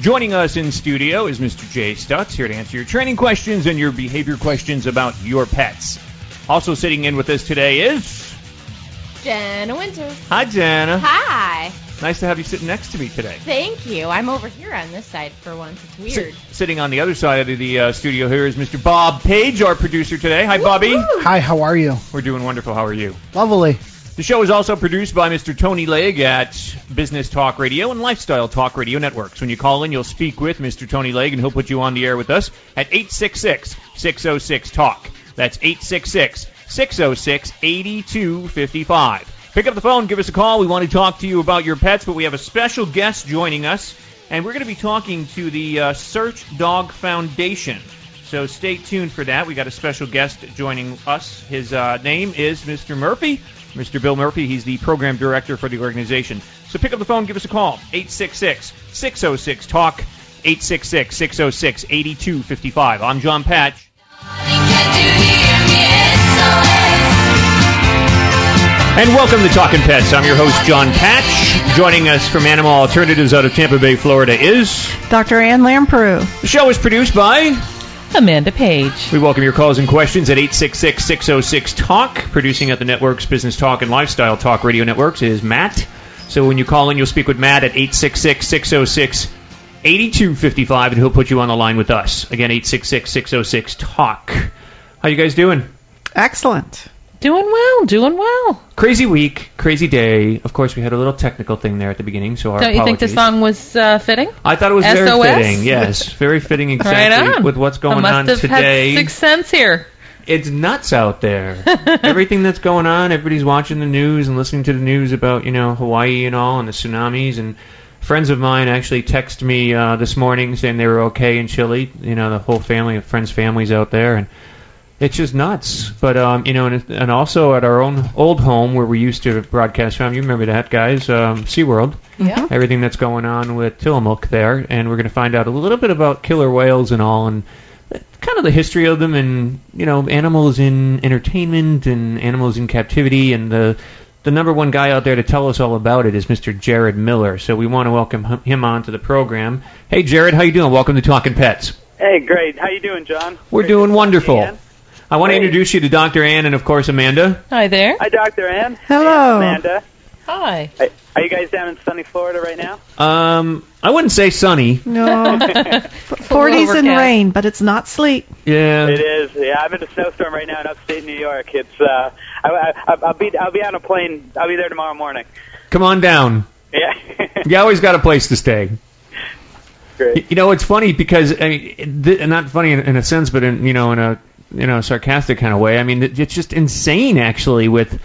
Joining us in studio is Mr. Jay Stutz, here to answer your training questions and your behavior questions about your pets. Also sitting in with us today is Jenna Winters. Hi, Jana. Hi. Nice to have you sitting next to me today. Thank you. I'm over here on this side for once. It's weird. Si- sitting on the other side of the uh, studio here is Mr. Bob Page, our producer today. Hi, Bobby. Hi, how are you? We're doing wonderful. How are you? Lovely. The show is also produced by Mr. Tony Legg at Business Talk Radio and Lifestyle Talk Radio Networks. When you call in, you'll speak with Mr. Tony Legg, and he'll put you on the air with us at 866-606-TALK. That's 866-606-8255. Pick up the phone, give us a call. We want to talk to you about your pets, but we have a special guest joining us, and we're going to be talking to the uh, Search Dog Foundation. So stay tuned for that. We got a special guest joining us. His uh, name is Mr. Murphy. Mr. Bill Murphy. He's the program director for the organization. So pick up the phone, give us a call. 866-606-TALK. 866-606-8255. I'm John Patch. And welcome to Talking Pets. I'm your host, John Patch. Joining us from Animal Alternatives out of Tampa Bay, Florida is... Dr. Ann Lamprou. The show is produced by... Amanda Page. We welcome your calls and questions at 866-606-TALK. Producing at the network's Business Talk and Lifestyle Talk Radio Networks is Matt. So when you call in, you'll speak with Matt at 866-606-8255, and he'll put you on the line with us. Again, 866-606-TALK. How you guys doing? Excellent. Doing well, doing well. Crazy week, crazy day. Of course, we had a little technical thing there at the beginning, so our Don't you think the apologies. song was uh, fitting? I thought it was very fitting. Yes, very fitting exactly on. with what's I going must on have today. had sixth sense here. It's nuts out there. Everything that's going on, everybody's watching the news and listening to the news about, you know, Hawaii and all and the tsunamis and friends of mine actually texted me uh, this morning saying they were okay in Chile, you know, the whole family of friends families out there and it's just nuts. But um, you know, and, and also at our own old home where we used to broadcast from, you remember that, guys, um, SeaWorld. Yeah. Everything that's going on with Tilikum there, and we're going to find out a little bit about killer whales and all, and kind of the history of them, and you know, animals in entertainment and animals in captivity, and the the number one guy out there to tell us all about it is Mr. Jarod Miller. So we want to welcome him- him on to the program. Hey, Jarod, how you doing? Welcome to Talking Pets. Hey, great. How you doing, John? We're Great doing to talk wonderful. You again. I want to introduce you to Dr. Ann and, of course, Amanda. Hi there. Hi, Dr. Ann. Hello. Amanda. Hi. Are- Are you guys down in sunny Florida right now? Um, I wouldn't say sunny. No. It's 40s and rain, but it's not sleet. Yeah. It is. Yeah, I'm in a snowstorm right now in upstate New York. It's. Uh, I, I, I'll be. I'll be on a plane. I'll be there tomorrow morning. Come on down. Yeah. You always got a place to stay. Great. You know, it's funny because I mean, th- not funny in, in a sense, but in you know, in a you know, sarcastic kind of way. I mean, it- it's just insane actually with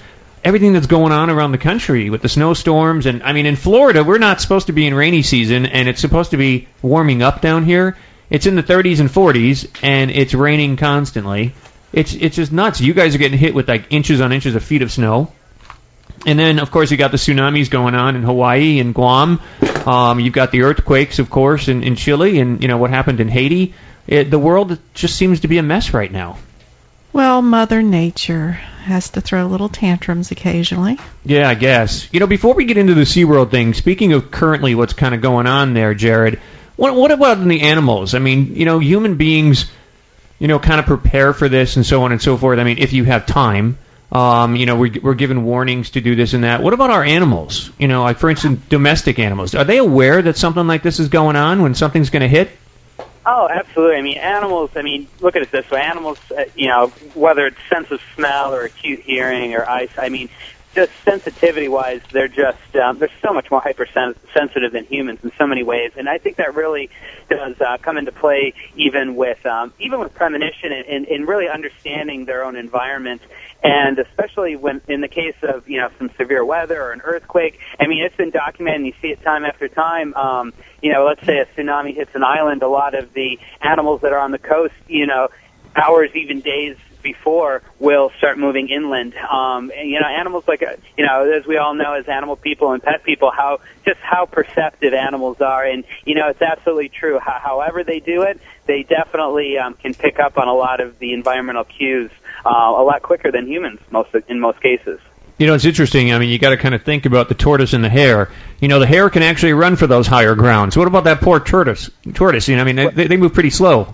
everything that's going on around the country with the snowstorms and I mean, in Florida, we're not supposed to be in rainy season, and it's supposed to be warming up down here. It's in the 30s and 40s, and it's raining constantly. It's it's just nuts. You guys are getting hit with like inches on inches of feet of snow. And then, of course, you got the tsunamis going on in Hawaii and Guam. Um, you've got the earthquakes, of course, in, in Chile, and you know what happened in Haiti. It, the world just seems to be a mess right now. Well, Mother Nature has to throw little tantrums occasionally. Yeah, I guess. You know, before we get into the SeaWorld thing, speaking of currently what's kind of going on there, Jarod, what, what about in the animals? I mean, you know, human beings, you know, kind of prepare for this and so on and so forth. I mean, if you have time, um, you know, we're, we're given warnings to do this and that. What about our animals? You know, like for instance, domestic animals. Are they aware that something like this is going on when something's going to hit? Oh, absolutely. I mean, animals. I mean, look at it this way: animals. Uh, you know, whether it's sense of smell or acute hearing or eyes. I mean, just sensitivity-wise, they're just um, they're so much more hypersensitive than humans in so many ways, and I think that really does uh, come into play even with um, even with premonition and, and, and really understanding their own environment, and especially when in the case of you know some severe weather or an earthquake. I mean, it's been documented, and you see it time after time. Um, you know, let's say a tsunami hits an island, a lot of the animals that are on the coast, you know, hours, even days before will start moving inland. Um, and, you know, animals like, uh, you know, as we all know as animal people and pet people, how, just how perceptive animals are. And, you know, it's absolutely true. How, however they do it, they definitely um, can pick up on a lot of the environmental cues uh, a lot quicker than humans most, in most cases. You know, it's interesting. I mean, you got to kind of think about the tortoise and the hare. You know, the hare can actually run for those higher grounds. What about that poor tortoise? Tortoise, you know, I mean, they, they move pretty slow.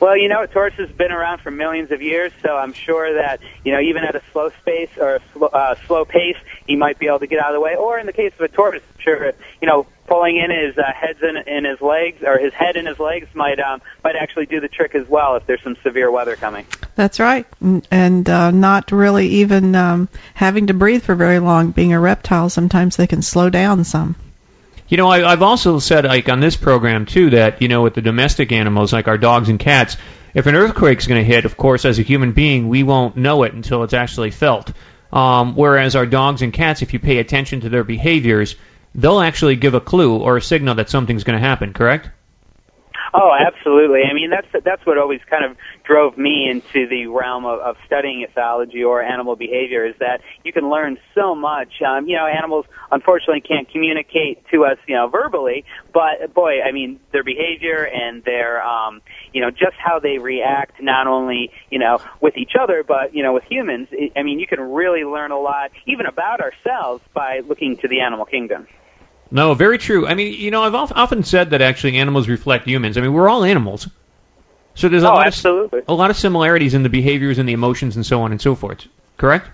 Well, you know, tortoise has been around for millions of years, so I'm sure that you know, even at a slow space or a slow, uh, slow pace, he might be able to get out of the way. Or in the case of a tortoise, sure, you know, pulling in his uh, heads in, in his legs or his head in his legs might um, might actually do the trick as well if there's some severe weather coming. That's right, and uh, not really even um, having to breathe for very long. Being a reptile, sometimes they can slow down some. You know, I, I've also said, like on this program too, that you know, with the domestic animals like our dogs and cats, if an earthquake's going to hit, of course, as a human being, we won't know it until it's actually felt. Um, whereas our dogs and cats, if you pay attention to their behaviors, they'll actually give a clue or a signal that something's going to happen. Correct? Oh, absolutely. I mean, that's that's what always kind of drove me into the realm of, of studying ethology or animal behavior is that you can learn so much. Um, you know, animals unfortunately can't communicate to us, you know, verbally, but boy, I mean, their behavior and their, um, you know, just how they react, not only you know with each other, but you know with humans. I mean, you can really learn a lot, even about ourselves, by looking to the animal kingdom. No, very true. I mean, you know, I've often said that actually animals reflect humans. I mean, we're all animals. So there's a oh, lot of a lot of similarities in the behaviors and the emotions and so on and so forth. Correct?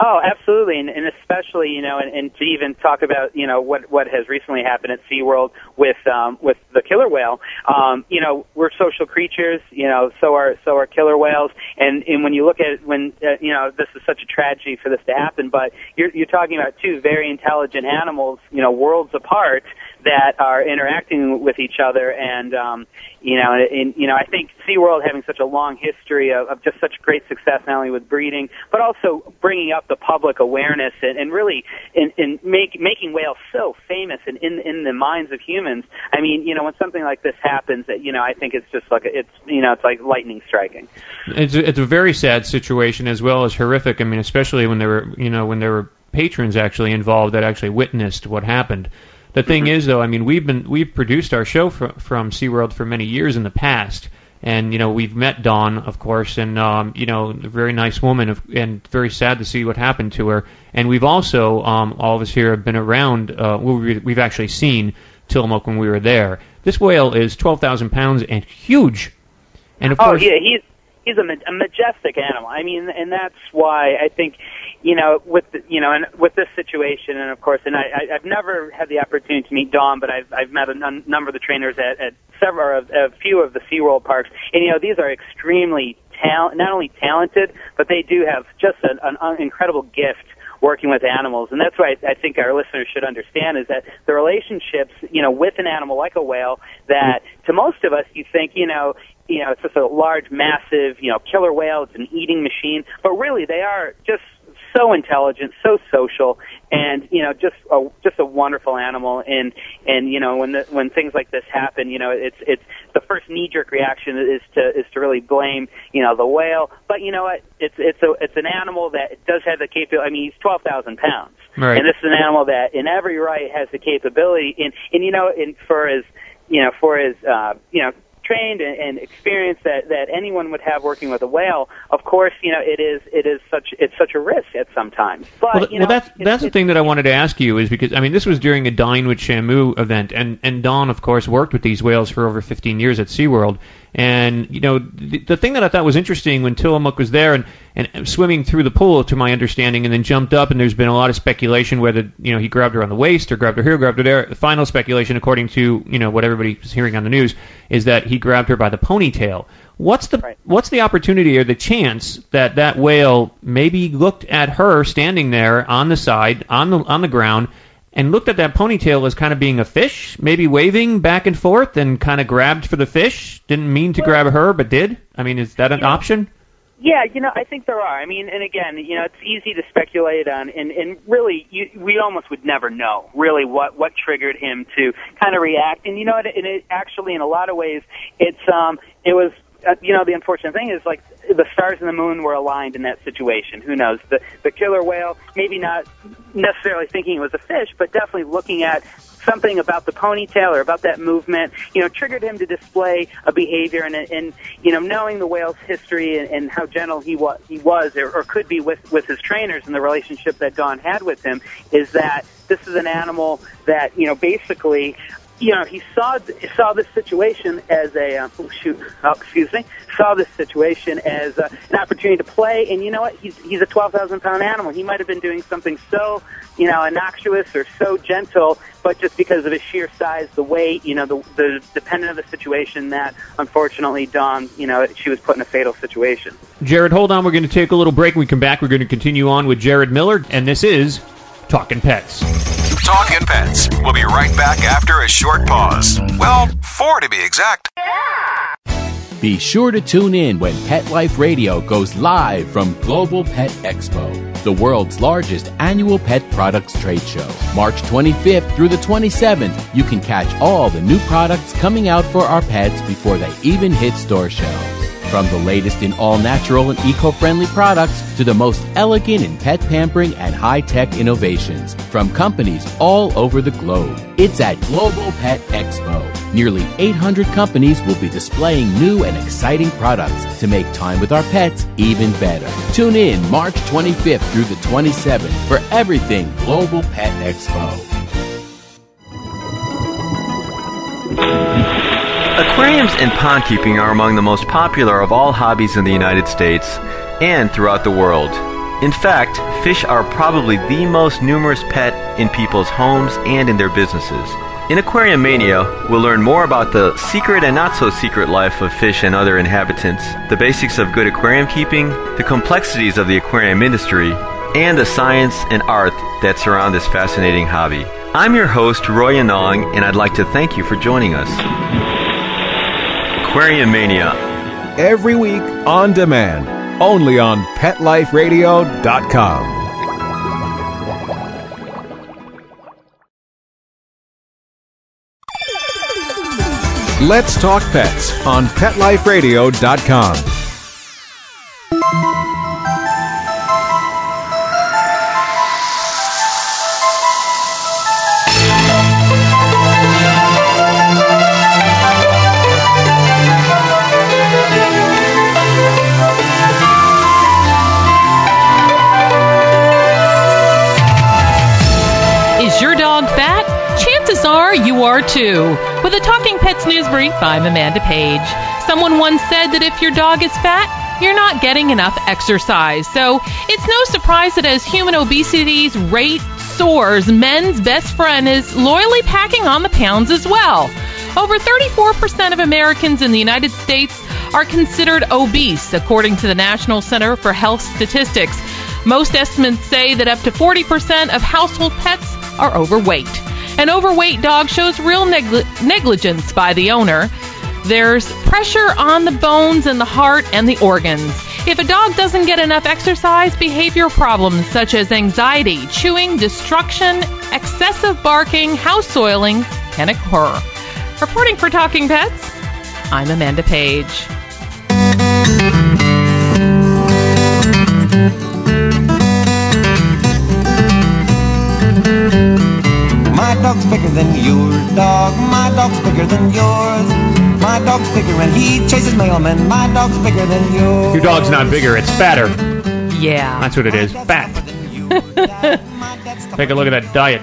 Oh, absolutely, and, and especially you know, and, and to even talk about you know what what has recently happened at SeaWorld with um, with the killer whale. Um, you know, we're social creatures. You know, so are so are killer whales. And and when you look at when uh, you know this is such a tragedy for this to happen, but you're you're talking about two very intelligent animals. You know, worlds apart that are interacting with each other and um you know and you know I think SeaWorld having such a long history of, of just such great success not only with breeding but also bringing up the public awareness and, and really in, in make, making whales so famous and in in the minds of humans I mean you know when something like this happens that you know I think it's just like it's you know it's like lightning striking It's a, it's a very sad situation as well as horrific. I mean, especially when there were you know when there were patrons actually involved that actually witnessed what happened. The thing is, though, I mean, we've been we've produced our show from from SeaWorld for many years in the past, and you know we've met Dawn, of course, and um, you know, a very nice woman, of, and very sad to see what happened to her. And we've also, um, all of us here have been around. Uh, we- we've actually seen Tilikum when we were there. This whale is 12,000 pounds and huge, and of oh course, yeah he's he's a, a majestic animal I mean and that's why I think you know, with the, you know, and with this situation, and of course, and I, I, I've never had the opportunity to meet Dawn, but I've I've met a n- number of the trainers at, at several, of, a few of the SeaWorld parks, and you know, these are extremely talent, not only talented, but they do have just an, an incredible gift working with animals, and that's why I, I think our listeners should understand is that the relationships, you know, with an animal like a whale, that to most of us, you think, you know, you know, it's just a large, massive, you know, killer whale. It's an eating machine, but really, they are just so intelligent, so social, and you know, just a just a wonderful animal. And and you know, when the, when things like this happen, you know, it's it's the first knee jerk reaction is to is to really blame you know the whale. But you know what? It's it's a it's an animal that does have the capability. I mean, he's twelve thousand pounds, Right. and this is an animal that in every right has the capability. And and you know, in for his you know for his uh, you know trained and, and experience that that anyone would have working with a whale. Of course, you know it is it is such it's such a risk at sometimes. But well, you know, well, that's that's the thing that I wanted to ask you is because I mean this was during a Dine with Shamu event, and and Dawn of course worked with these whales for over 15 years at SeaWorld, And you know, the, the thing that I thought was interesting when Tilikum was there and, and swimming through the pool, to my understanding, and then jumped up, and there's been a lot of speculation whether you know he grabbed her on the waist or grabbed her here, grabbed her there. The final speculation, according to you know what everybody's hearing on the news, is that he grabbed her by the ponytail. What's the Right. what's the opportunity or the chance that that whale maybe looked at her standing there on the side on the on the ground and looked at that ponytail as kind of being a fish, maybe waving back and forth and kind of grabbed for the fish, didn't mean to grab her but did? I mean, is that an option? Yeah, you know, I think there are. I mean, and again, you know, it's easy to speculate on, and, and really, you, we almost would never know really what what triggered him to kind of react. And you know, it, and it actually, in a lot of ways, it's um, it was. Uh, you know, the unfortunate thing is like the stars and the moon were aligned in that situation. Who knows? The the killer whale, maybe not necessarily thinking it was a fish, but definitely looking at something about the ponytail or about that movement, you know, triggered him to display a behavior and, and you know, knowing the whale's history and, and how gentle he was, he was or, or could be with, with his trainers and the relationship that Dawn had with him is that this is an animal that, you know, basically, you know, he saw saw this situation as a uh, oh shoot, oh, excuse me, saw this situation as uh, an opportunity to play. And you know what? He's he's a twelve thousand pound animal. He might have been doing something so you know innocuous or so gentle, but just because of his sheer size, the weight, you know, the the dependent of the situation, that unfortunately Dawn, you know, she was put in a fatal situation. Jarod, hold on. We're going to take a little break. When we come back, we're going to continue on with Jarod Miller, and this is Talking Pets. Talking Pets. We'll be right back after a short pause. Well, four to be exact. Be sure to tune in when Pet Life Radio goes live from Global Pet Expo, the world's largest annual pet products trade show. March 25th through the 27th, you can catch all the new products coming out for our pets before they even hit store shelves. From the latest in all natural and eco friendly products to the most elegant in pet pampering and high tech innovations from companies all over the globe. It's at Global Pet Expo. Nearly 800 companies will be displaying new and exciting products to make time with our pets even better. Tune in March 25th through the 27th for everything Global Pet Expo. Aquariums and pond keeping are among the most popular of all hobbies in the United States and throughout the world. In fact, fish are probably the most numerous pet in people's homes and in their businesses. In Aquarium Mania, we'll learn more about the secret and not so secret life of fish and other inhabitants, the basics of good aquarium keeping, the complexities of the aquarium industry, and the science and art that surround this fascinating hobby. I'm your host, Roy Anong, and I'd like to thank you for joining us. Aquarium Mania. Every week on demand, only on PetLifeRadio.com. Let's Talk Pets on PetLifeRadio.com. you are too. With a Talking Pets News Brief, I'm Amanda Page. Someone once said that if your dog is fat, you're not getting enough exercise. So it's no surprise that as human obesity's rate soars, men's best friend is loyally packing on the pounds as well. Over 34% of Americans in the United States are considered obese, according to the National Center for Health Statistics. Most estimates say that up to 40% of household pets are overweight. An overweight dog shows real negli- negligence by the owner. There's pressure on the bones and the heart and the organs. If a dog doesn't get enough exercise, behavioral problems such as anxiety, chewing, destruction, excessive barking, house soiling can occur. Reporting for Talking Pets, I'm Amanda Page. Dog's bigger than your dog. My dog's bigger than yours. My dog's bigger and he chases mailmen. My dog's bigger than yours. Your dog's not bigger, it's fatter. Yeah. That's what it is. Fat. Take a look at that diet.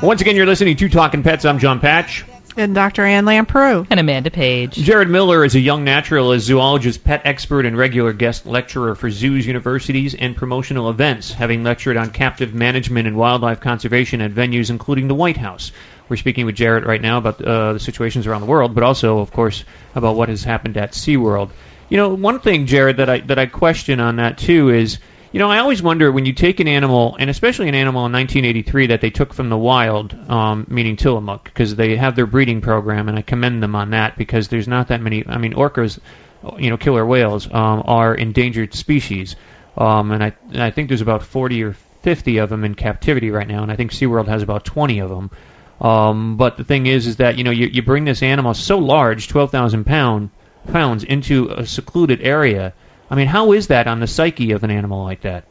Once again, you're listening to Talking Pets. I'm John Patch. And Dr. Ann Lamprou. And Amanda Page. Jarod Miller is a young naturalist, zoologist, pet expert, and regular guest lecturer for zoos, universities, and promotional events, having lectured on captive management and wildlife conservation at venues including the White House. We're speaking with Jarod right now about uh, the situations around the world, but also, of course, about what has happened at SeaWorld. You know, one thing, Jarod, that I that I question on that too is you know, I always wonder when you take an animal, and especially an animal in 1983 that they took from the wild, um, meaning Tilikum, because they have their breeding program, and I commend them on that because there's not that many. I mean, orcas, you know, killer whales um, are endangered species, um, and I and I think there's about 40 or 50 of them in captivity right now, and I think SeaWorld has about 20 of them. Um, but the thing is, is that you know you, you bring this animal so large, 12,000 pound pounds, into a secluded area I mean, how is that on the psyche of an animal like that?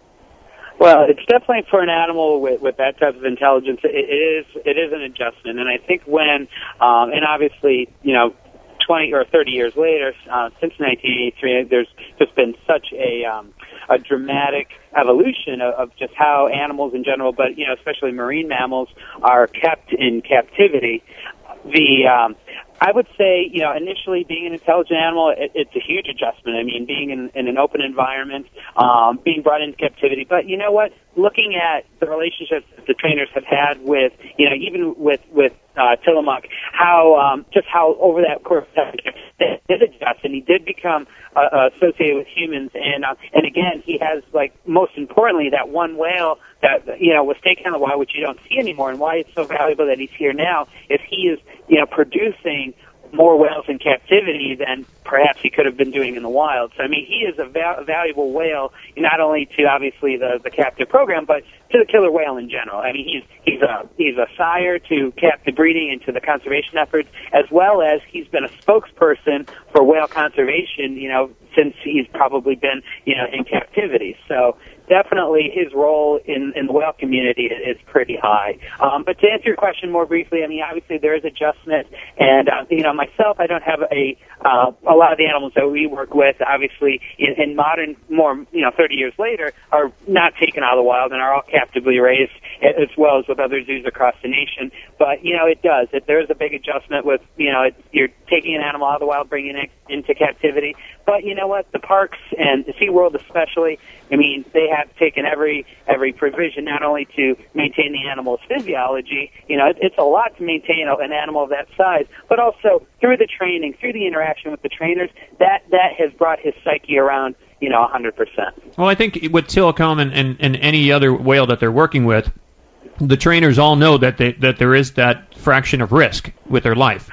Well, it's definitely for an animal with, with that type of intelligence. It, it is it is an adjustment, and I think when um, and obviously you know 20 or 30 years later, uh, since 1983, there's just been such a um, a dramatic evolution of, of just how animals in general, but you know especially marine mammals, are kept in captivity. The um, I would say, you know, initially being an intelligent animal, it, it's a huge adjustment. I mean, being in, in an open environment, um, being brought into captivity. But you know what? Looking at the relationships that the trainers have had with, you know, even with with uh, Tilikum, how um, just how over that course of time did adjust, and he did become uh, associated with humans. And uh, and again, he has like most importantly that one whale that you know was taken in the wild, which you don't see anymore, and why it's so valuable that he's here now is he is you know producing more whales in captivity than perhaps he could have been doing in the wild. So I mean, he is a, val- valuable whale, not only to obviously the the captive program, but to the killer whale in general. I mean, he's he's a he's a sire to captive breeding and to the conservation efforts, as well as he's been a spokesperson for whale conservation. You know, since he's probably been you know in captivity. So definitely his role in, in the whale community is, pretty high. Um, but to answer your question more briefly, I mean, obviously there is adjustment, and uh, you know, myself, I don't have a uh, a lot of the animals that we work with, obviously, in, in modern, more you know, 30 years later, are not taken out of the wild and are all captively raised, as well as with other zoos across the nation. But you know, it does. It, there is a big adjustment with you know, it, you're taking an animal out of the wild, bringing it into captivity. But you know what? The parks and the SeaWorld especially, I mean, they have taken every every provision not only to maintain the animal's physiology, you know, it, it's a lot to maintain an animal of that size, but also through the training, through the interaction with the trainers, that that has brought his psyche around you know, 100%. Well, I think with Tilikum and, and, and any other whale that they're working with, the trainers all know that they, that there is that fraction of risk with their life.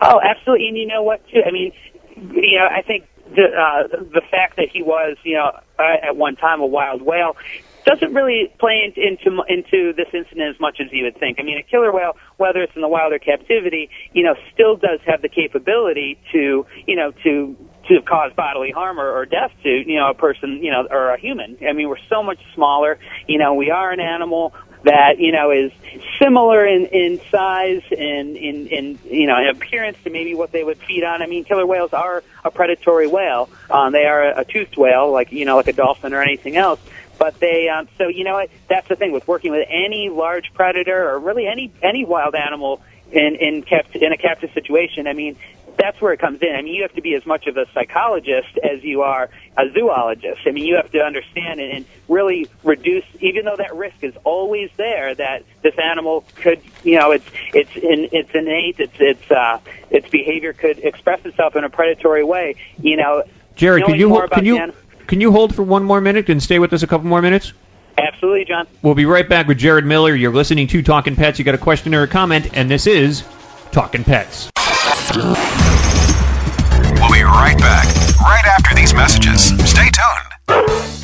Oh, absolutely. And you know what, too? I mean, you know, I think the uh, the fact that he was, you know, uh, at one time a wild whale doesn't really play into into this incident as much as you would think. I mean, a killer whale, whether it's in the wild or captivity, you know, still does have the capability to, you know, to to cause bodily harm or, or death to you know a person you know or a human. I mean, we're so much smaller. You know, we are an animal that you know is similar in in size and in in you know in appearance to maybe what they would feed on. I mean, killer whales are a predatory whale. Um, they are a, a toothed whale, like you know, like a dolphin or anything else. But they, um, so you know, what? that's the thing with working with any large predator or really any any wild animal in in kept in a captive situation. I mean, that's where it comes in. I mean, you have to be as much of a psychologist as you are a zoologist. I mean, you have to understand and, and really reduce, even though that risk is always there, that this animal could, you know, it's it's in, it's innate, it's it's uh, its behavior could express itself in a predatory way. You know, Jerry, can you more can you an- can you hold for one more minute and stay with us a couple more minutes? Absolutely, John. We'll be right back with Jarod Miller. You're listening to Talking Pets. You got a question or a comment, and this is Talking Pets. We'll be right back, right after these messages. Stay tuned.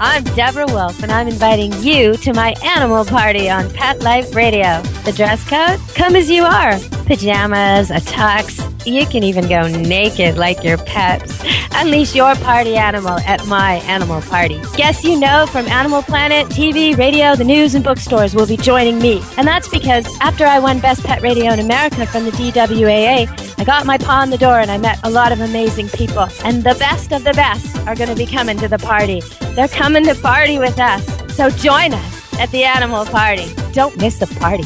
I'm Deborah Wolf, and I'm inviting you to my animal party on Pet Life Radio. The dress code? Come as you are. Pajamas, a tux. You can even go naked like your pets. Unleash your party animal at my animal party. Guests you know from Animal Planet, TV, radio, the news, and bookstores will be joining me. And that's because after I won Best Pet Radio in America from the DWAA, I got my paw in the door and I met a lot of amazing people. And the best of the best are going to be coming to the party. They're coming to party with us. So join us at the animal party. Don't miss the party.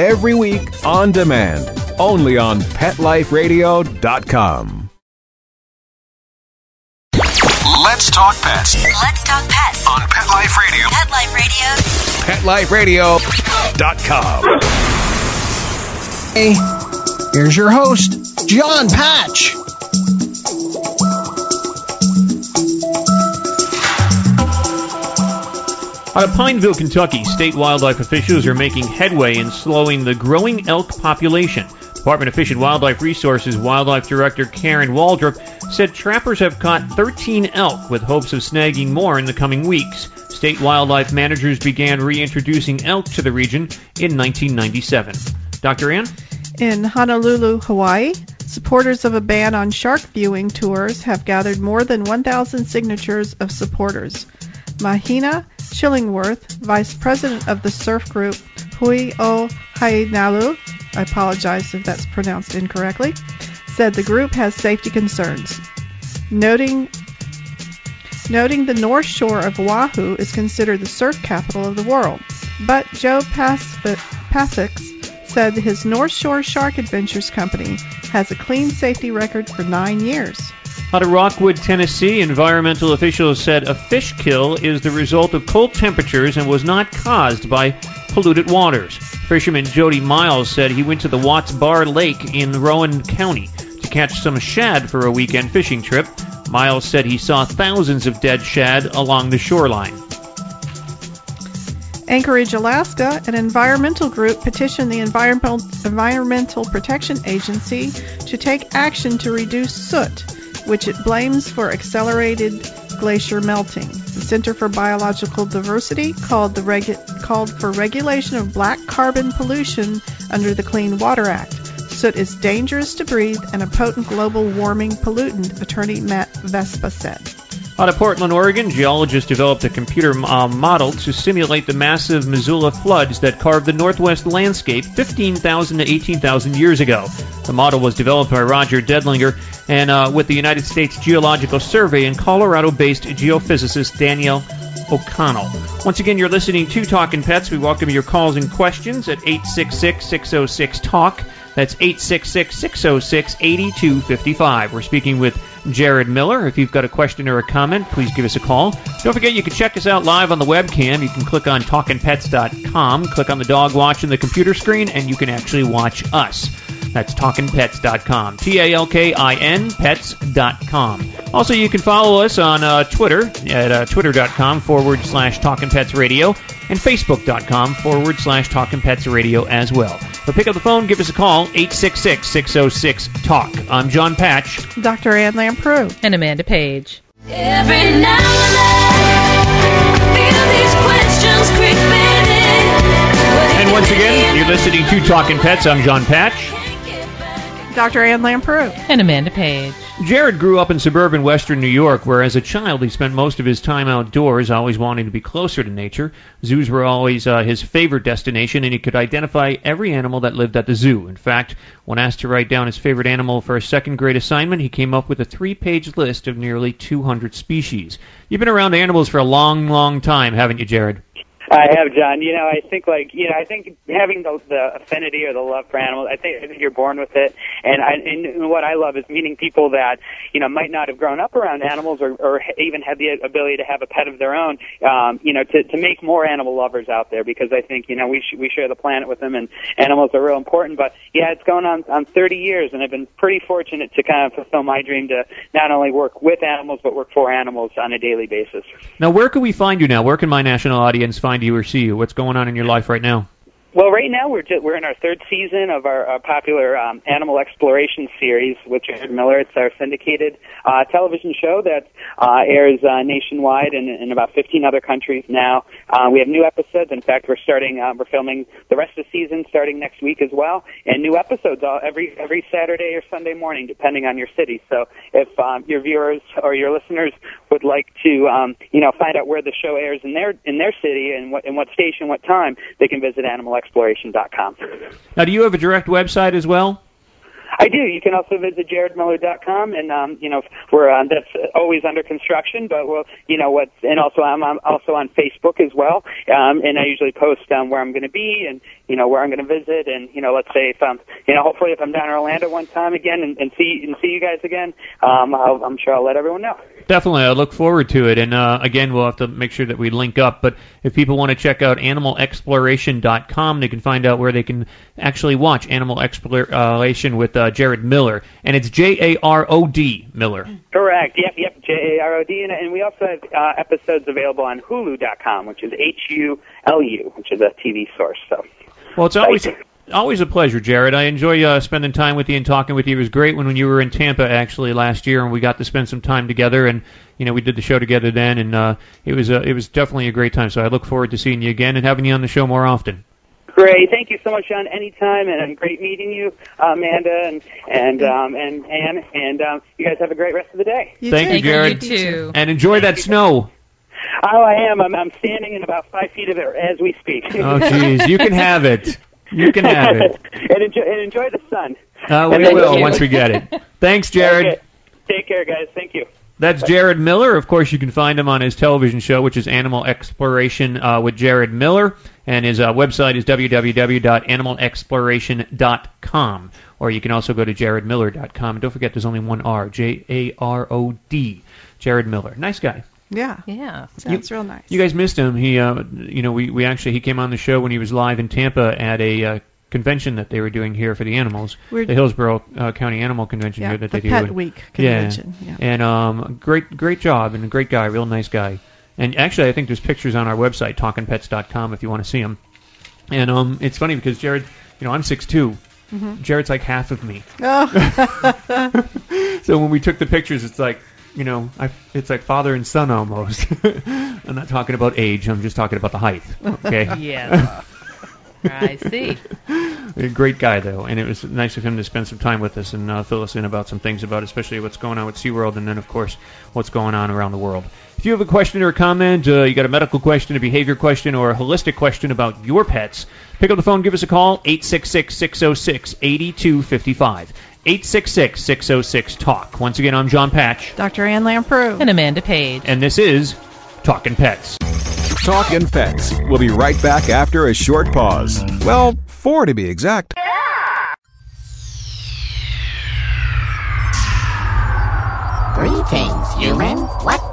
Every week on demand, only on PetLifeRadio.com. Let's talk pets Let's talk pets on Pet Life Radio. Pet Life Radio. PetLifeRadio.com. Hey, here's your host, John Patch. Out of Pineville, Kentucky, state wildlife officials are making headway in slowing the growing elk population. Department of Fish and Wildlife Resources Wildlife Director Karen Waldrop said trappers have caught 13 elk with hopes of snagging more in the coming weeks. State wildlife managers began reintroducing elk to the region in 1997. Dr. Ann? In Honolulu, Hawaii, supporters of a ban on shark viewing tours have gathered more than 1,000 signatures of supporters. Mahina Chillingworth, vice president of the surf group Hui O He'e Nalu, I apologize if that's pronounced incorrectly, said the group has safety concerns. Noting noting the north shore of Oahu is considered the surf capital of the world. But Joe Pavsek said his North Shore Shark Adventures company has a clean safety record for nine years. Out of Rockwood, Tennessee, environmental officials said a fish kill is the result of cold temperatures and was not caused by polluted waters. Fisherman Jody Miles said he went to the Watts Bar Lake in Roane County to catch some shad for a weekend fishing trip. Miles said he saw thousands of dead shad along the shoreline. Anchorage, Alaska, an environmental group petitioned the Environmental, Protection Agency to take action to reduce soot, which it blames for accelerated glacier melting. The Center for Biological Diversity called, regu- called for regulation of black carbon pollution under the Clean Water Act. Soot is dangerous to breathe and a potent global warming pollutant, Attorney Matt Vespa said. Out of Portland, Oregon, geologists developed a computer uh, model to simulate the massive Missoula floods that carved the Northwest landscape 15,000 to 18,000 years ago. The model was developed by Roger Denlinger and uh, with the United States Geological Survey and Colorado-based geophysicist Danielle O'Connell. Once again, you're listening to Talking Pets. We welcome your calls and questions at 866-606-TALK. That's 866-606-8255. We're speaking with Jarod Miller. If you've got a question or a comment, please give us a call. Don't forget you can check us out live on the webcam. You can click on talkingpets.com, click on the dog watch in the computer screen, and you can actually watch us. That's talkingpets.com. T A L K I N pets.com. Also, you can follow us on uh, Twitter at uh, twitter.com forward slash talkingpetsradio and facebook.com forward slash talkingpetsradio as well. So pick up the phone, give us a call, 866 606 TALK. I'm John Patch. Dr. Ann Lamprou. And Amanda Page. Every now and then, feel these questions creeping in. And once again, you're listening to Talking Pets. I'm John Patch. Dr. Ann Lamprou. And Amanda Page. Jarod grew up in suburban western New York, where as a child he spent most of his time outdoors, always wanting to be closer to nature. Zoos were always uh, his favorite destination, and he could identify every animal that lived at the zoo. In fact, when asked to write down his favorite animal for a second grade assignment, he came up with a three page list of nearly 200 species. You've been around animals for a long, long time, haven't you, Jarod? I have, John. You know, I think like you know, I think having the, the affinity or the love for animals, I think, I think you're born with it. And, I, and what I love is meeting people that you know might not have grown up around animals or, or even had the ability to have a pet of their own. Um, you know, to to make more animal lovers out there because I think you know we sh- we share the planet with them and animals are real important. But yeah, it's going on on 30 years, and I've been pretty fortunate to kind of fulfill my dream to not only work with animals but work for animals on a daily basis. Now, where can we find you now? Where can my national audience find you or see you? What's going on in your life right now? Well, right now we're just, we're in our third season of our, our popular um, animal exploration series with Jarod Miller. It's our syndicated uh, television show that uh, airs uh, nationwide and in about 15 other countries now. Uh, we have new episodes. In fact, we're starting uh, we're filming the rest of the season starting next week as well, and new episodes all, every every Saturday or Sunday morning, depending on your city. So if um, your viewers or your listeners would like to um, you know find out where the show airs in their in their city and what in what station, what time, they can visit Now, do you have a direct website as well? I do. You can also visit jarodmiller.com, and um, you know we're uh, that's always under construction, but we'll you know what, and also I'm, I'm also on Facebook as well, um, and I usually post um, where I'm going to be and you know where I'm going to visit, and you know let's say if I'm you know hopefully if I'm down in Orlando one time again and, and see and see you guys again, um, I'll, I'm sure I'll let everyone know. Definitely, I look forward to it. And uh, again, we'll have to make sure that we link up. But if people want to check out animalexploration.com, they can find out where they can actually watch Animal Exploration with uh, Jarod Miller, and it's J A R O D Miller. Correct. Yep, yep. J A R O D, and, and we also have uh, episodes available on Hulu.com, which is H U L U, which is a TV source. So. Well, it's always always a pleasure, Jarod. I enjoy uh, spending time with you and talking with you. It was great when, when you were in Tampa actually last year, and we got to spend some time together. And you know, we did the show together then, and uh, it was uh, it was definitely a great time. So I look forward to seeing you again and having you on the show more often. Great, thank you so much, John. Anytime, and great meeting you, Amanda, and and um, and Anne, and um, you guys have a great rest of the day. Thank you, Jarod. You too. And enjoy that snow. Oh, I am. I'm, I'm standing in about five feet of it as we speak. Oh, jeez, you can have it. You can have it. and enjoy and enjoy the sun. Uh, we will you. once we get it. Thanks, Jarod. Okay. Take care, guys. Thank you. That's Jarod Miller. Of course, you can find him on his television show, which is Animal Exploration uh, with Jarod Miller, and his uh, website is www.animalexploration.com. Or you can also go to jarodmiller.com. And don't forget, there's only one R, J A R O D. Jarod Miller, nice guy. Yeah. Yeah. Sounds real nice. You guys missed him. He, uh, you know, we we actually he came on the show when he was live in Tampa at a uh, convention that they were doing here for the animals, We're- the Hillsborough uh, County Animal Convention Yeah, here that the they do. Pet And- Week convention, yeah. And um, great great job and a great guy, real nice guy. And actually, I think there's pictures on our website, talkingpets.com, if you want to see him. And um, it's funny because Jarod, you know, I'm 6'2". Mhm. Jarod's like half of me. Oh. So when we took the pictures, it's like, you know, I, it's like father and son almost. I'm not talking about age. I'm just talking about the height. Okay. yeah. I see. A great guy though, and it was nice of him to spend some time with us and uh, fill us in about some things about, especially what's going on with SeaWorld, and then of course what's going on around the world. If you have a question or a comment, uh, you got a medical question, a behavior question, or a holistic question about your pets, pick up the phone, give us a call, 866-606-8255. 866-606-TALK. Once again, I'm John Patch, Dr. Ann Lamprou. And Amanda Page. and this is Talking Pets. Talking Pets. We'll be right back after a short pause. Well, four to be exact. Greetings, human. What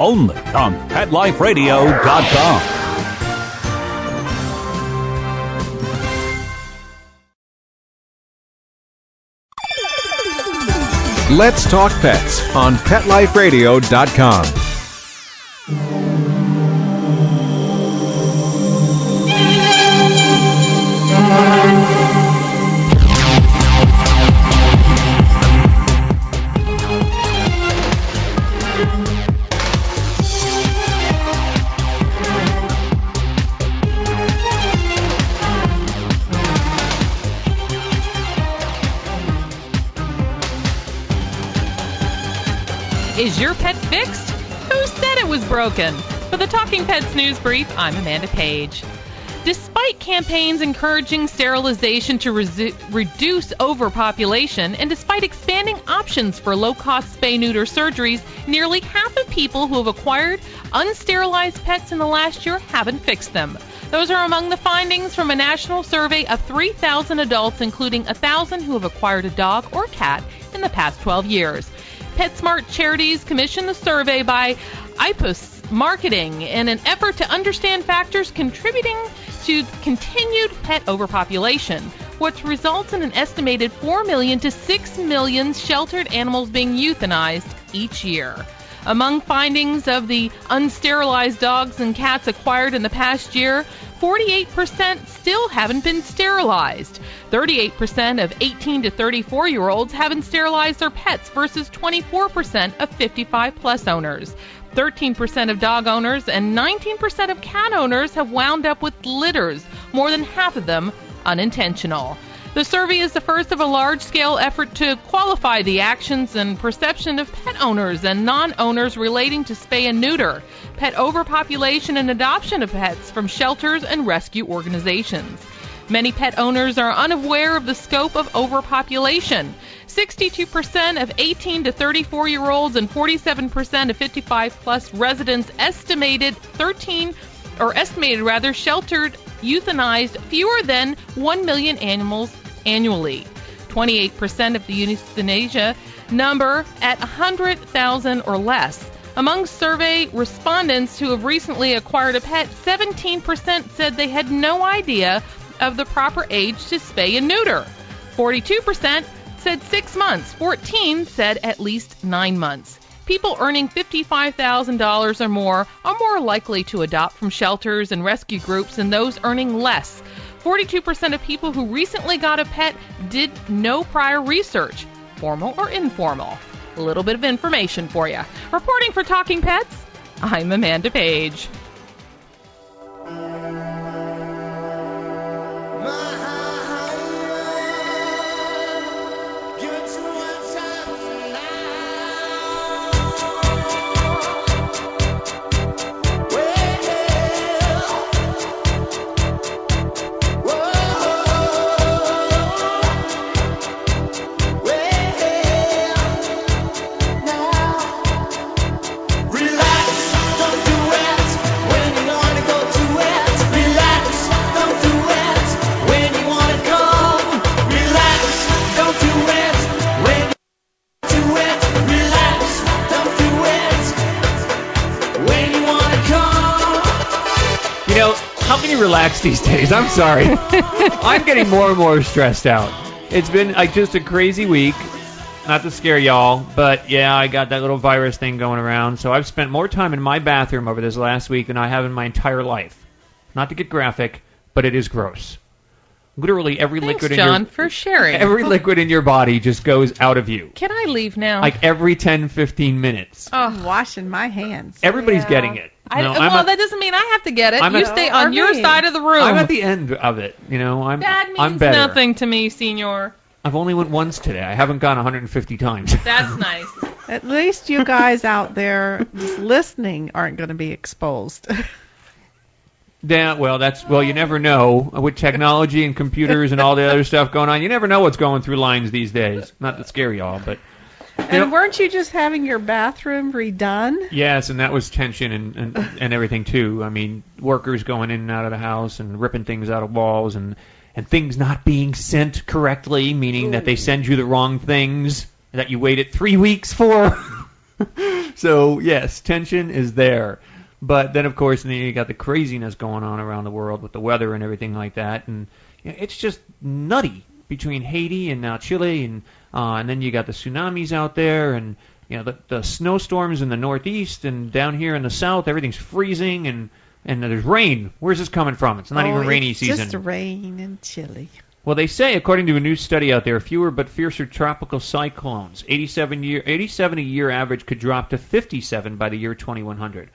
only on PetLifeRadio.com. Let's Talk Pets on PetLifeRadio.com. Is your pet fixed? Who said it was broken? For the Talking Pets News Brief, I'm Amanda Page. Despite campaigns encouraging sterilization to reduce overpopulation, and despite expanding options for low cost spay neuter surgeries, nearly half of people who have acquired unsterilized pets in the last year haven't fixed them. Those are among the findings from a national survey of 3,000 adults, including 1,000 who have acquired a dog or cat in the past 12 years. PetSmart Charities commissioned the survey by Ipsos Marketing in an effort to understand factors contributing to continued pet overpopulation, which results in an estimated 4 million to 6 million sheltered animals being euthanized each year. Among findings of the unsterilized dogs and cats acquired in the past year, 48% still haven't been sterilized. 38% of 18 to 34 year olds haven't sterilized their pets versus 24% of 55 plus owners. 13% of dog owners and 19% of cat owners have wound up with litters, more than half of them unintentional. The survey is the first of a large scale effort to qualify the actions and perception of pet owners and non owners relating to spay and neuter, pet overpopulation, and adoption of pets from shelters and rescue organizations. Many pet owners are unaware of the scope of overpopulation. 62% of 18 to 34 year olds and 47% of 55 plus residents estimated 13 or estimated rather sheltered euthanized fewer than 1 million animals annually. 28% of the euthanasia number at 100,000 or less. Among survey respondents who have recently acquired a pet, 17% said they had no idea of the proper age to spay and neuter. 42% said 6 months. 14 said at least 9 months. People earning $55,000 or more are more likely to adopt from shelters and rescue groups than those earning less. 42% of people who recently got a pet did no prior research, formal or informal. A little bit of information for you. Reporting for Talking Pets, I'm Amanda Page. You these days? I'm sorry. I'm getting more and more stressed out. It's been like just a crazy week. Not to scare y'all, but yeah, I got that little virus thing going around. So I've spent more time in my bathroom over this last week than I have in my entire life. Not to get graphic, but it is gross. Literally every Thanks, liquid John, in your for sharing. every liquid in your body just goes out of you. Can I leave now? Like every 10, 15 minutes. I'm washing my hands. Everybody's getting it. I, No, well, I'm that doesn't mean I have to get it. I'm you at- stay on your me. side of the room. I'm at the end of it. You know, I'm that means I'm better. nothing to me, Senor. I've only went once today. I haven't gone 150 times. That's nice. At least you guys out there listening aren't going to be exposed. Yeah, well, that's well, you never know with technology and computers and all the other stuff going on. You never know what's going through lines these days. Not to scare y'all, but And weren't you just having your bathroom redone? yes, and that was tension and, and and everything too. I mean, workers going in and out of the house and ripping things out of walls and and things not being sent correctly, meaning that they send you the wrong things that you waited three weeks for. so yes, tension is there. But then, of course, then you got the craziness going on around the world with the weather and everything like that, and know, it's just nutty between Haiti and now Chile, and uh, and then you got the tsunamis out there, and you know the, the snowstorms in the northeast and down here in the south, everything's freezing, and and there's rain. Where's this coming from? It's not oh, even rainy it's season. Just rain and chilly. Well, they say, according to a new study out there, fewer but fiercer tropical cyclones. 87 year, 87 a year average could drop to 57 by the year 2100.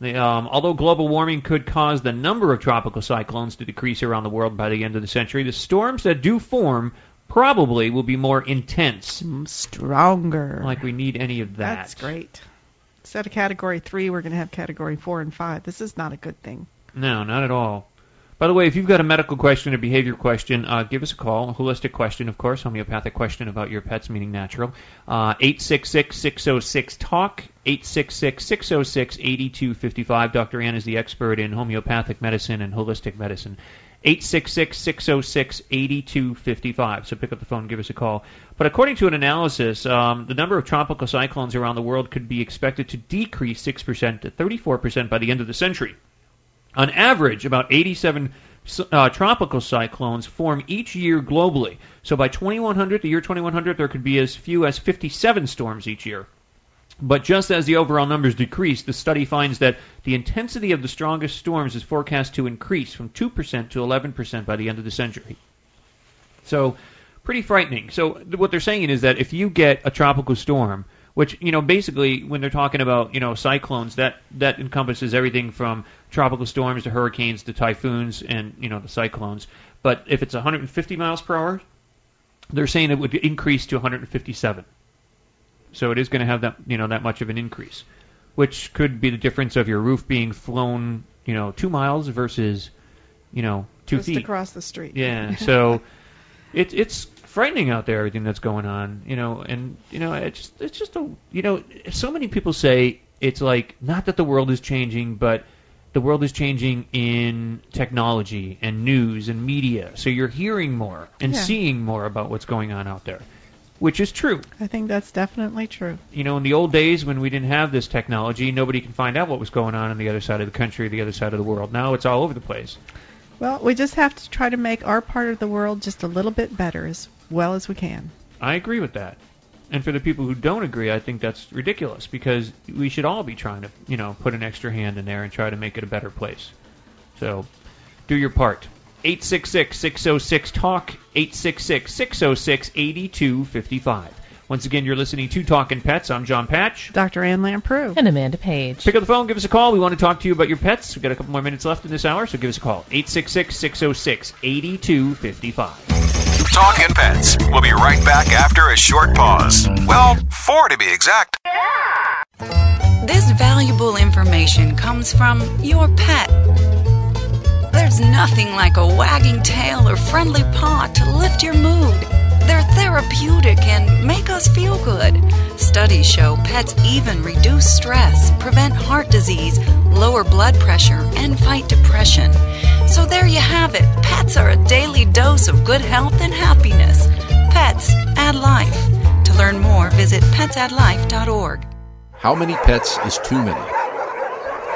The, um, although global warming could cause the number of tropical cyclones to decrease around the world by the end of the century, the storms that do form probably will be more intense. Stronger. Like we need any of that. That's great. Instead of category three, we're going to have category four and five. This is not a good thing. No, not at all. By the way, if you've got a medical question, or behavior question, uh, give us a call. A holistic question, of course, homeopathic question about your pets, meaning natural. Uh, 866-606-TALK, 866-606-8255. Dr. Ann is the expert in homeopathic medicine and holistic medicine. 866-606-8255. So pick up the phone, give us a call. But according to an analysis, um, the number of tropical cyclones around the world could be expected to decrease 6% to 34% by the end of the century. On average, about 87 uh, tropical cyclones form each year globally. So by 2100, the year 2100, there could be as few as 57 storms each year. But just as the overall numbers decrease, the study finds that the intensity of the strongest storms is forecast to increase from 2% to 11% by the end of the century. So, pretty frightening. So, th- what they're saying is that if you get a tropical storm, which you know basically when they're talking about you know cyclones, that that encompasses everything from tropical storms to hurricanes to typhoons and you know the cyclones. But if it's 150 miles per hour, they're saying it would increase to 157. So it is going to have that you know that much of an increase, which could be the difference of your roof being flown you know two miles versus you know two Just feet across the street. Yeah, so it's it's frightening out there everything that's going on, you know, and you know it's just, it's just a you know so many people say it's like not that the world is changing, but the world is changing in technology and news and media. So you're hearing more and Yeah. seeing more about what's going on out there, which is true. I think that's definitely true. You know, in the old days when we didn't have this technology, nobody can find out what was going on on the other side of the country, the other side of the world. Now it's all over the place. Well, we just have to try to make our part of the world just a little bit better as well as we can. I agree with that. And for the people who don't agree, I think that's ridiculous because we should all be trying to, you know, put an extra hand in there and try to make it a better place. So, do your part. 866-606-TALK, 866-606-8255. Once again, you're listening to Talking Pets. I'm John Patch. Dr. Ann Lamprou. And Amanda Page. Pick up the phone, give us a call. We want to talk to you about your pets. We've got a couple more minutes left in this hour, so give us a call. 866-606-8255. Talking Pets. We'll be right back after a short pause. Well, four to be exact. This valuable information comes from your pet. There's nothing like a wagging tail or friendly paw to lift your mood. They're therapeutic and make us feel good. Studies show pets even reduce stress, prevent heart disease, lower blood pressure, and fight depression. So there you have it. Pets are a daily dose of good health and happiness. Pets add life. To learn more, visit petsaddlife.org. How many pets is too many?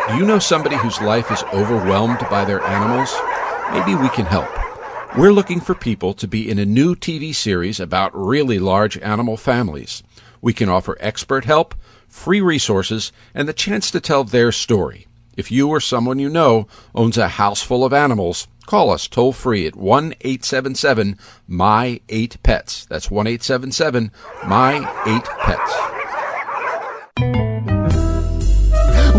Do you know somebody whose life is overwhelmed by their animals? Maybe we can help. We're looking for people to be in a new TV series about really large animal families. We can offer expert help, free resources, and the chance to tell their story. If you or someone you know owns a house full of animals, call us toll free at 1 877 My 8 Pets. That's 1 877 My 8 Pets.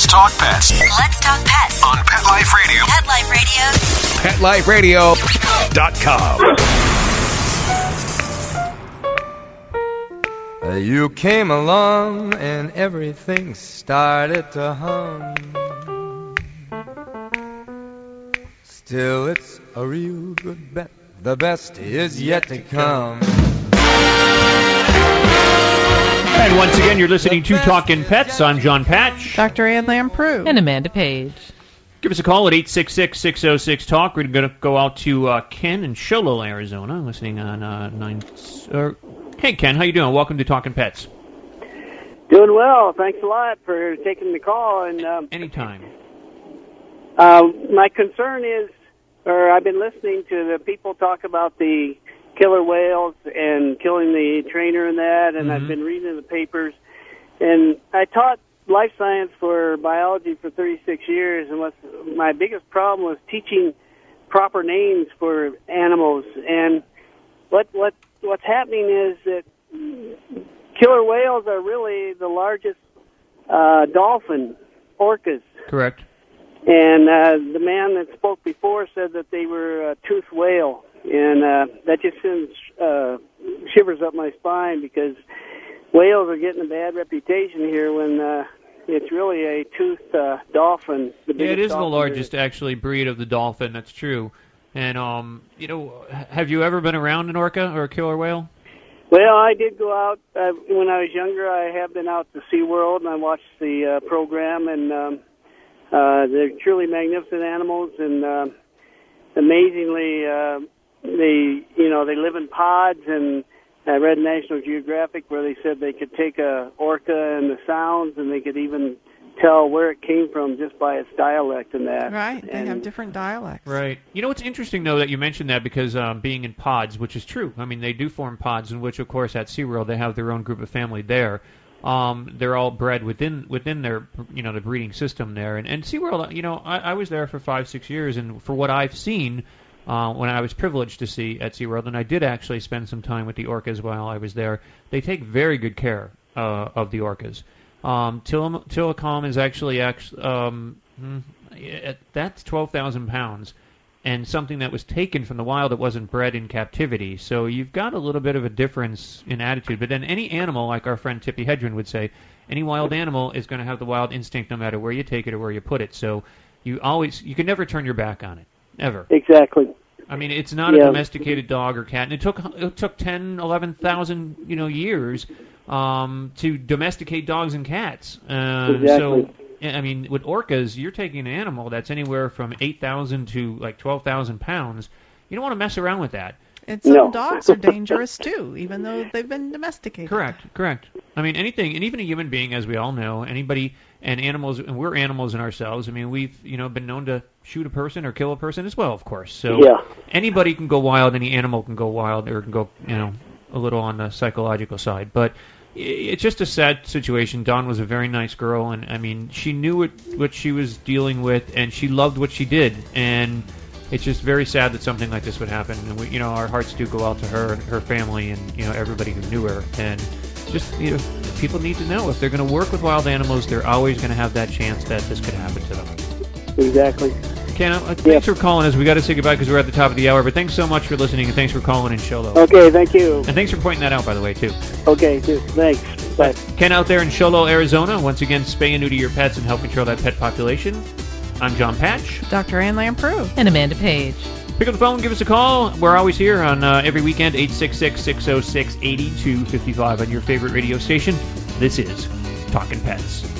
Let's talk pets Let's talk pets on Pet Life Radio. Pet Life Radio. PetLifeRadio.com. You came along and everything started to hum. Still, it's a real good bet. The best is yet to come. And once again, you're listening to Talking Pets. I'm John Patch. Dr. Ann Lamprou. And Amanda Page. Give us a call at 866-606-TALK. We're going to go out to uh, Ken in Show Low, Arizona, listening on uh, 9... Uh, hey, Ken, how you doing? Welcome to Talking Pets. Doing well. Thanks a lot for taking the call. And um, Anytime. uh, my concern is, or I've been listening to the people talk about the killer whales and killing the trainer and that, and I've been reading the papers. And I taught life science for biology for 36 years, and what's my biggest problem was teaching proper names for animals. And what what what's happening is that killer whales are really the largest uh, dolphin, orcas. Correct. And uh, the man that spoke before said that they were a toothed whale, and uh, that just sends uh, shivers up my spine because whales are getting a bad reputation here when uh, it's really a toothed uh, dolphin. The Yeah, it is the largest actually breed of the dolphin. That's true. And um, you know, have you ever been around an orca or a killer whale? Well, I did go out uh, when I was younger. I have been out to SeaWorld and I watched the uh, program, and um, uh, they're truly magnificent animals. And uh, amazingly, uh, they you know they live in pods. And I read National Geographic where they said they could take a orca and the sounds, and they could even tell where it came from just by its dialect and that. Right. They And- have different dialects. Right. You know what's interesting though that you mentioned that because um, being in pods, which is true. I mean, they do form pods, in which of course at SeaWorld they have their own group of family there. Um, they're all bred within within their you know the breeding system there. And and SeaWorld, you know, I, I was there for five six years, and for what I've seen. Uh, when I was privileged to see at SeaWorld, and I did actually spend some time with the orcas while I was there, they take very good care uh, of the orcas. Um, Tilikum is actually actually um, mm, eh, that's twelve thousand pounds, and something that was taken from the wild that wasn't bred in captivity. So you've got a little bit of a difference in attitude. But then any animal, like our friend Tippi Hedren would say, any wild animal is going to have the wild instinct no matter where you take it or where you put it. So you always you can never turn your back on it, ever. Exactly. I mean, it's not Yeah. a domesticated dog or cat, and it took it took ten, eleven thousand, you know, years um, to domesticate dogs and cats. Uh, Exactly. So, I mean, with orcas, you're taking an animal that's anywhere from eight thousand to like twelve thousand pounds. You don't want to mess around with that. And some dogs are dangerous too, even though they've been domesticated. Correct, correct. I mean, anything, and even a human being, as we all know, anybody and animals, and we're animals in ourselves. I mean, we've you know been known to shoot a person or kill a person as well, of course. So Yeah. anybody can go wild, any animal can go wild, or can go you know a little on the psychological side. But i- it's just a sad situation. Dawn was a very nice girl, and I mean, she knew what what she was dealing with, and she loved what she did, and it's just very sad that something like this would happen. And we, you know, our hearts do go out to her and her family, and you know everybody who knew her. And just you know, people need to know if they're going to work with wild animals, they're always going to have that chance that this could happen to them. Exactly. Ken, uh, thanks for calling us. We got to say goodbye because we're at the top of the hour. But thanks so much for listening, and thanks for calling in, Show Low. Okay, thank you. And thanks for pointing that out, by the way, too. Okay, too. Thanks. Bye. Ken out there in Show Low, Arizona. Once again, spay and neuter your pets and help control that pet population. I'm John Patch. Dr. Ann Lamprou. And Amanda Page. Pick up the phone, give us a call. We're always here on uh, every weekend, 866-606-8255 on your favorite radio station. This is Talking Pets.